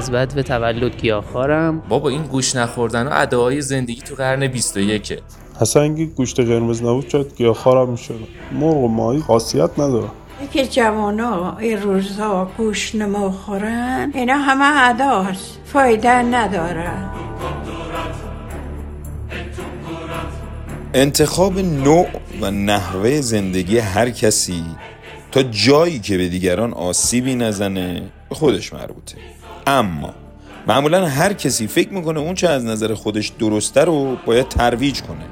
از بعد به تولد گیاهخوارم بابا این گوش نخوردن و ادعای زندگی تو قرن 21 اصلا اینکه گوشت قرمز نبود شاید گیاهخوارم می‌شد. مرغ و ماهی خاصیت نداره. که جوانا این روزها گوش نموخورن اینا همه عداست فایده نداره. انتخاب نوع و نحوه زندگی هر کسی تا جایی که به دیگران آسیبی نزنه خودش مربوطه. اما معمولا هر کسی فکر می‌کنه اون چه از نظر خودش درسته رو باید ترویج کنه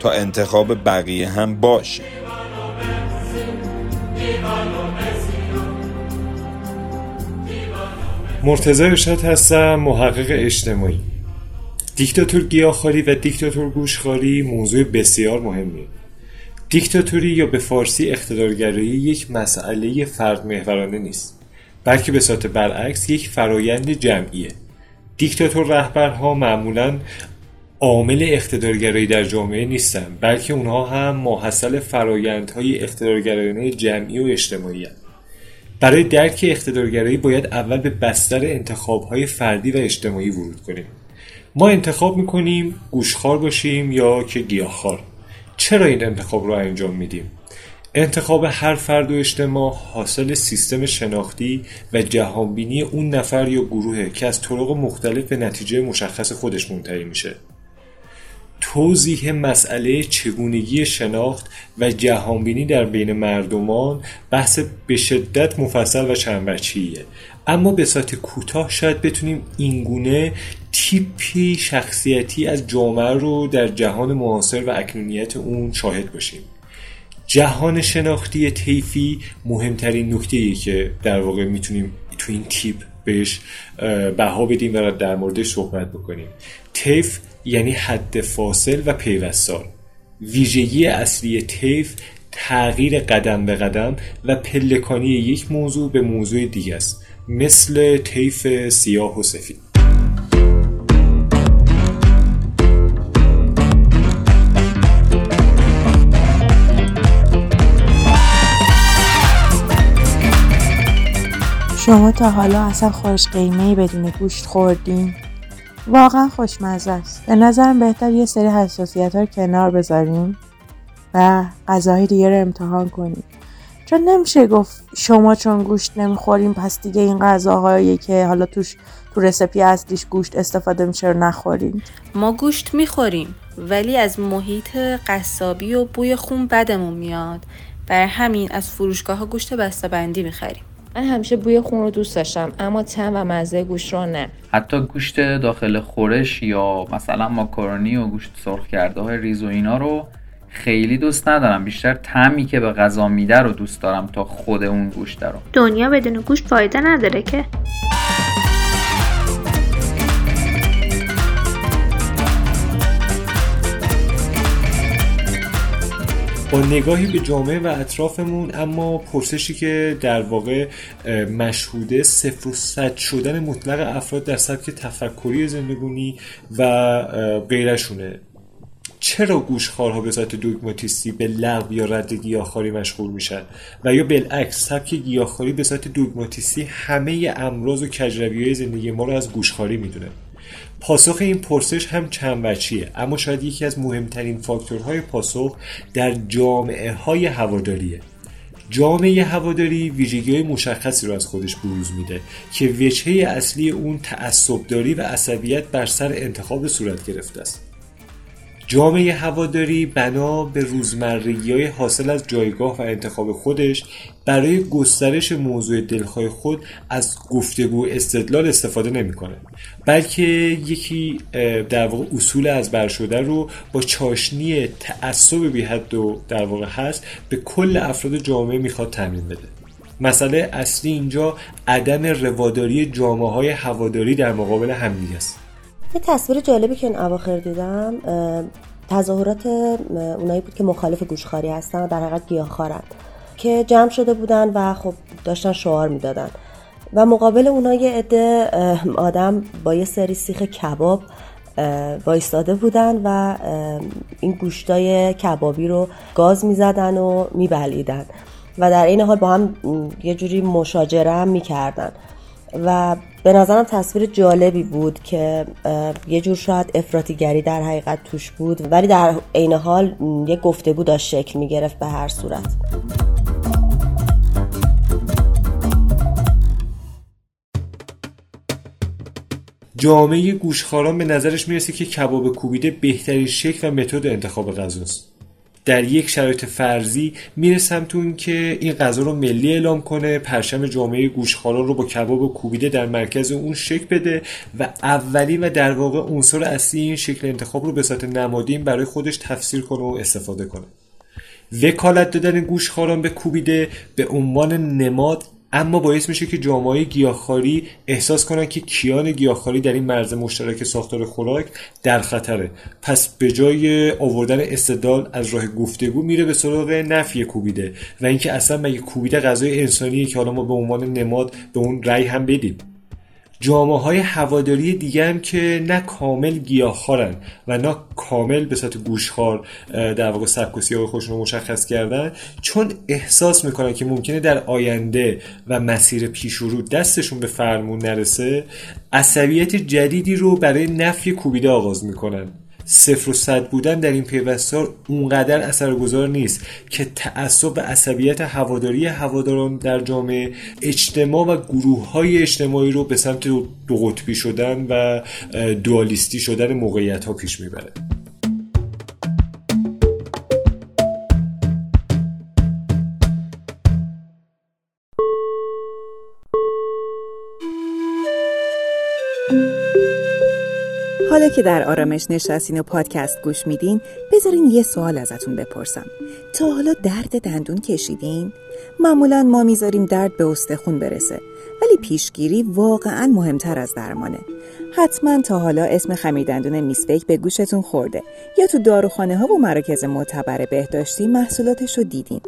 تا انتخاب بقیه هم باشه. مرتضی ارشاد هستم محقق اجتماعی. دیکتاتور گیاهخواری و دیکتاتور گوشخواری موضوع بسیار مهمیه. دیکتاتوری یا به فارسی اقتدارگرایی یک مسئله فرد محورانه نیست. بلکه به صورت برعکس یک فرایند جمعیه. دیکتاتور رهبرها معمولا عامل اقتدارگرایی در جامعه نیستن بلکه اونها هم محصل فرایندهای اقتدارگرایانه جمعی و اجتماعی هستند. برای درک اقتدارگرایی باید اول به بستر انتخابهای فردی و اجتماعی ورود کنیم. ما انتخاب می‌کنیم گوشخار باشیم یا که گیاهخوار. چرا این انتخاب رو انجام میدیم؟ انتخاب هر فرد و اجتماع حاصل سیستم شناختی و جهانبینی اون نفر یا گروهه که از طرق مختلف به نتیجه مشخص خودش منتهی میشه. توضیح مسئله چگونگی شناخت و جهانبینی در بین مردمان بحث به شدت مفصل و چند اما به صورت کوتاه شاید بتونیم اینگونه تیپی شخصیتی از جامعه رو در جهان معاصر و اکنونیت اون شاهد باشیم. جهان شناختی طیفی مهمترین نکته که در واقع می‌تونیم تو این تیپ بهش بها بدیم و در موردش صحبت بکنیم. طیف یعنی حد فاصل و پیوستار. ویژگی اصلی طیف تغییر قدم به قدم و پلکانی یک موضوع به موضوع دیگه است. مثل طیف سیاه و سفید. شما تا حالا اصلا خوش قیمه بدون گوشت خوردین؟ واقعا خوشمزه است. به نظرم بهتر یه سری حساسیت ها رو کنار بذاریم و غذاهای دیگه رو امتحان کنیم چون نمیشه گفت شما چون گوشت نمی‌خوریم پس دیگه این غذاهایی که حالا توش تو رسپی اصلیش گوشت استفاده میشه رو نخوریم ما گوشت می‌خوریم ولی از محیط قصابی و بوی خون بدمون میاد. برای همین از فروشگاه ها گوشت بندی می‌خریم. من همیشه بوی خون رو دوست داشتم اما تم و مزه گوشت رو نه. حتی گوشت داخل خورش یا مثلا ماکارونی و گوشت سرخ کرده های ریز و اینا رو خیلی دوست ندارم. بیشتر تعمی که به غذا میده رو دوست دارم تا خود اون گوشت رو. دنیا بدون گوشت فایده نداره که. با نگاهی به جامعه و اطرافمون اما پرسشی که در واقع مشهوده صفر و صد شدن مطلق افراد در سبک تفکری زندگونی و غیرشونه. چرا گوشخارها به ذات دوگماتیستی به لغو یا رد گیاهخواری مشغول میشن؟ و یا بالعکس سبک گیاهخواری به ذات دوگماتیستی همه امراض و کجروی زندگی ما رو از گوشخواری می‌دونه؟ پاسخ این پرسش هم چند وچیه اما شاید یکی از مهمترین فاکتورهای پاسخ در جامعه های هواداریه. جامعه هواداری ویژگی مشخصی رو از خودش بروز میده که وجهه اصلی اون تعصبداری و عصبیت بر سر انتخاب صورت گرفته است. جامعه هواداری بنا به روزمرگی های حاصل از جایگاه و انتخاب خودش برای گسترش موضوع دلخواه خود از گفتگو استدلال استفاده نمی‌کنه بلکه یکی در واقع اصول از بر شده رو با چاشنی تعصب بی حد و در واقع هست به کل افراد جامعه می‌خواد تمرین بده. مسئله اصلی اینجا عدم رواداری جامعه های هواداری در مقابل همدیگه است. یه تصویر جالبی که این اواخر دیدم تظاهرات اونایی بود که مخالف گوشخاری هستن و در حقیقت گیاهخوارن که جمع شده بودن و خب داشتن شعار می‌دادن. و مقابل اونا یه عده آدم با یه سری سیخ کباب وایستاده بودن و این گوشتای کبابی رو گاز می‌زدن و میبلیدن. و در این حال با هم یه جوری مشاجره هم می‌کردن. و به نظرم تصویر جالبی بود که یه جور شاید افراتیگری در حقیقت توش بود ولی در عین حال یه گفتگو داشت شکل می‌گرفت به هر صورت. جامعه گوشخاران به نظرش می‌رسه که کباب کوبیده بهترین شکل و متد انتخاب غذاست. در یک شرایط فرضی میره اون که این غذا رو ملی اعلام کنه پرچم جامعه گوشخاران رو با کباب کوبیده در مرکز اون شکل بده و اولی و در واقع عنصر اصلی این شکل انتخاب رو به صورت نمادین برای خودش تفسیر کنه و استفاده کنه. وکالت دادن گوشخاران به کوبیده به عنوان نماد اما باعث میشه که جامعه گیاهخواری احساس کنن که کیان گیاهخواری در این مرز مشترک ساختار خوراک در خطره. پس به جای آوردن استدلال از راه گفتگو میره به سراغ نفی کوبیده. و اینکه اصلا مگه کوبیده غذای انسانیه که حالا ما به عنوان نماد به اون رأی هم بدیم. جامعه های هواداری دیگه هم که نه کامل گیاهخوارن و نه کامل به صورت گوشخوار در واقع سبک و سیاه خودشون رو مشخص کردن چون احساس می‌کنن که ممکنه در آینده و مسیر پیش رو دستشون به فرمون نرسه عصبیت جدیدی رو برای نفی کوبیده آغاز می‌کنن. صفر و صد بودن در این پیوستار اونقدر اثرگذار نیست که تعصب و عصبیت هواداری هواداران در جامعه اجتماع و گروه های اجتماعی رو به سمت دو قطبی شدن و دوالیستی شدن موقعیت ها پیش می‌بره. حالا که در آرامش نشستین و پادکست گوش میدین بذارین یه سوال ازتون بپرسم. تا حالا درد دندون کشیدین؟ معمولا ما می‌ذاریم درد به استخون برسه ولی پیشگیری واقعا مهمتر از درمانه. حتما تا حالا اسم خمیردندون میسویک به گوشتون خورده یا تو داروخانه ها و مراکز معتبر بهداشتی محصولاتش رو دیدین.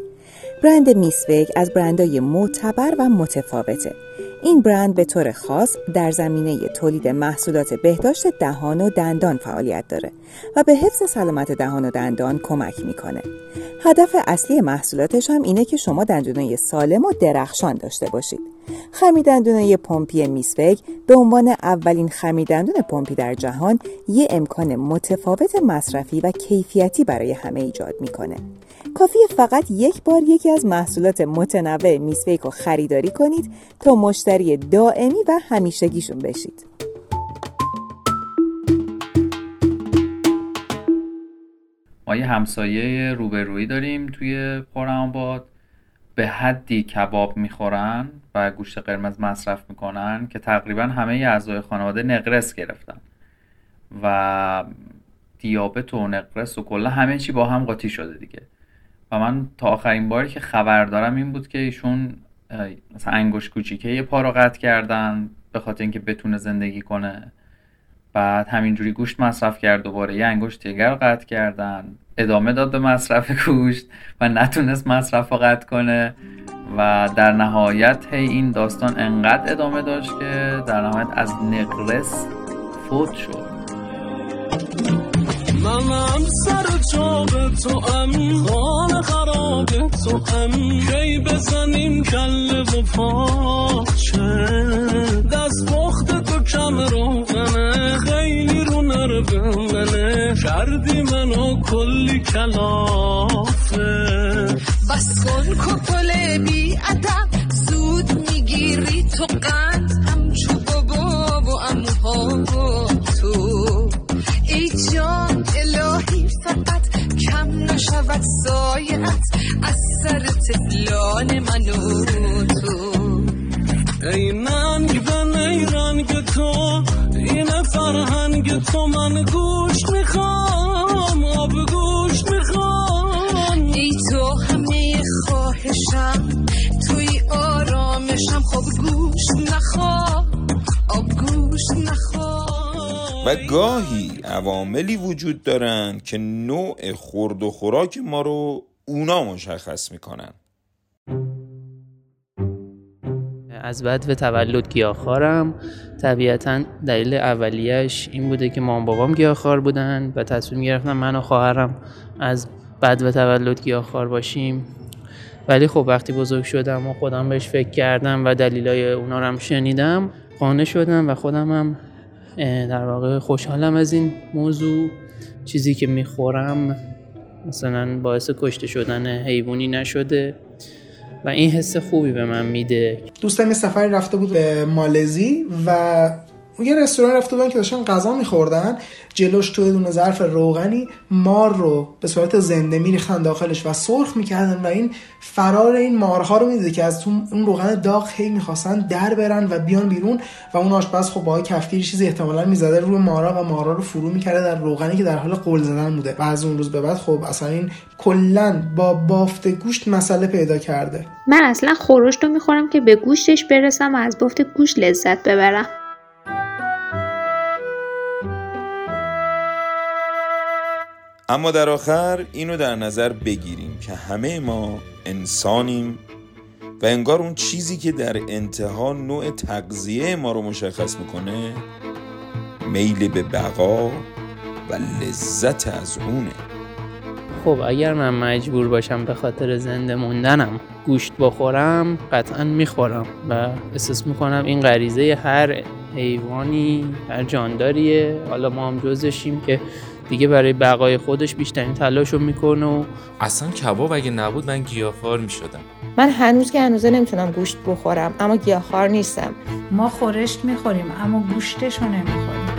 برند میسویک از برندهای معتبر و متفاوته. این برند به طور خاص در زمینه تولید محصولات بهداشت دهان و دندان فعالیت داره و به حفظ سلامت دهان و دندان کمک می‌کنه. هدف اصلی محصولاتش هم اینه که شما دندونای سالم و درخشان داشته باشید. خمیدندونای پمپی میسوگ به عنوان اولین خمیدندون پمپی در جهان یه امکان متفاوت مصرفی و کیفیتی برای همه ایجاد می‌کنه. کافی فقط یک بار یکی از محصولات متنوع میسویک رو خریداری کنید تا مشتری دائمی و همیشگیشون بشید. ما یه همسایه روبرویی داریم توی آباد به حدی کباب می‌خورن و گوشت قرمز مصرف می‌کنن که تقریبا همه اعضای خانواده نقرس گرفتن و دیابت و نقرس و کلا همه چی با هم قاطی شده دیگه. و من تا آخرین باری که خبر دارم این بود که ایشون مثلا انگوش کوچیکه یه پا رو قطع کردن به خاطر اینکه بتونه زندگی کنه. بعد همینجوری گوشت مصرف کرد دوباره یه انگشت دیگر قطع کردن. ادامه داد به مصرف گوشت و نتونست مصرف رو قطع کنه و در نهایت هی این داستان انقدر ادامه داشت که در نهایت از نقرس فوت شد. منم سر چاق تو ام حال خراب تو ام کی بزنیم کله و پاچه. کردی منو کلی کلافه. بس کن کپل بی ادب زود می‌گیری تو قند. همچو بابا و امها تو. ای جان الهی فقط کم نشود سایت. از سر تفلان من و تو. ای ننگ به نیرنگ تو این فرهنگ تو من گوش می‌خوام آب گوش می‌خوام ای تو همه خواهشم توی آرامشم خب گوش نخواه آب گوش نخواه و گاهی عواملی وجود دارن که نوع خورد و خوراک ما رو اونا مشخص می‌کنن. از به تولد گیاهخوارم. طبیعتا دلیل اولیش این بوده که مام بابام گیاهخوار بودن و تصمیم گرفتم من و خواهرم از بعد و تولد گیاهخوار باشیم. ولی خب وقتی بزرگ شدم و خودم بهش فکر کردم و دلیلای اونا رو هم شنیدم قانع شدم و خودم هم در واقع خوشحالم از این موضوع. چیزی که می‌خورم مثلا باعث کشته شدن حیوانی نشده. و این حس خوبی به من میده. دوستم یه سفری رفته بود به مالزی و یه رستوران رفته بودن که داشتن غذا میخوردن. جلوش توی دونه ظرف روغنی مار رو به صورت زنده میریختن داخلش و سرخ می‌کردن و این فرار این مارها رو می‌دیده که از اون روغن داغ هی می‌خواستن در برن و بیان بیرون و اون آشپز خب با کفتیر چیزی احتمالا می‌زده روی مارا و مارا رو فرو می‌کرده در روغنی که در حال قل زدن بوده. و از اون روز به بعد خب اصلا این کلا با بافت گوشت مسئله پیدا کرده. من اصلا خورشت رو می‌خورم که به گوشتش برسم و از بافت گوشت لذت ببرم. اما در آخر اینو در نظر بگیریم که همه ما انسانیم و انگار اون چیزی که در انتها نوع تغذیه ما رو مشخص می‌کنه میل به بقا و لذت از اونه. خب اگر من مجبور باشم به خاطر زنده موندنم گوشت بخورم قطعا می‌خورم و احساس می‌کنم این غریزه هر حیوانی هر جانداریه. حالا ما هم جزشیم که دیگه برای بقای خودش بیشترین تلاش رو می‌کنه و اصلا کباب اگه نبود من گیاهخوار می‌شدم. من هنوز که هنوزه نمی‌تونم گوشت بخورم اما گیاهخوار نیستم. ما خورشت می‌خوریم اما گوشتش رو نمی‌خوریم.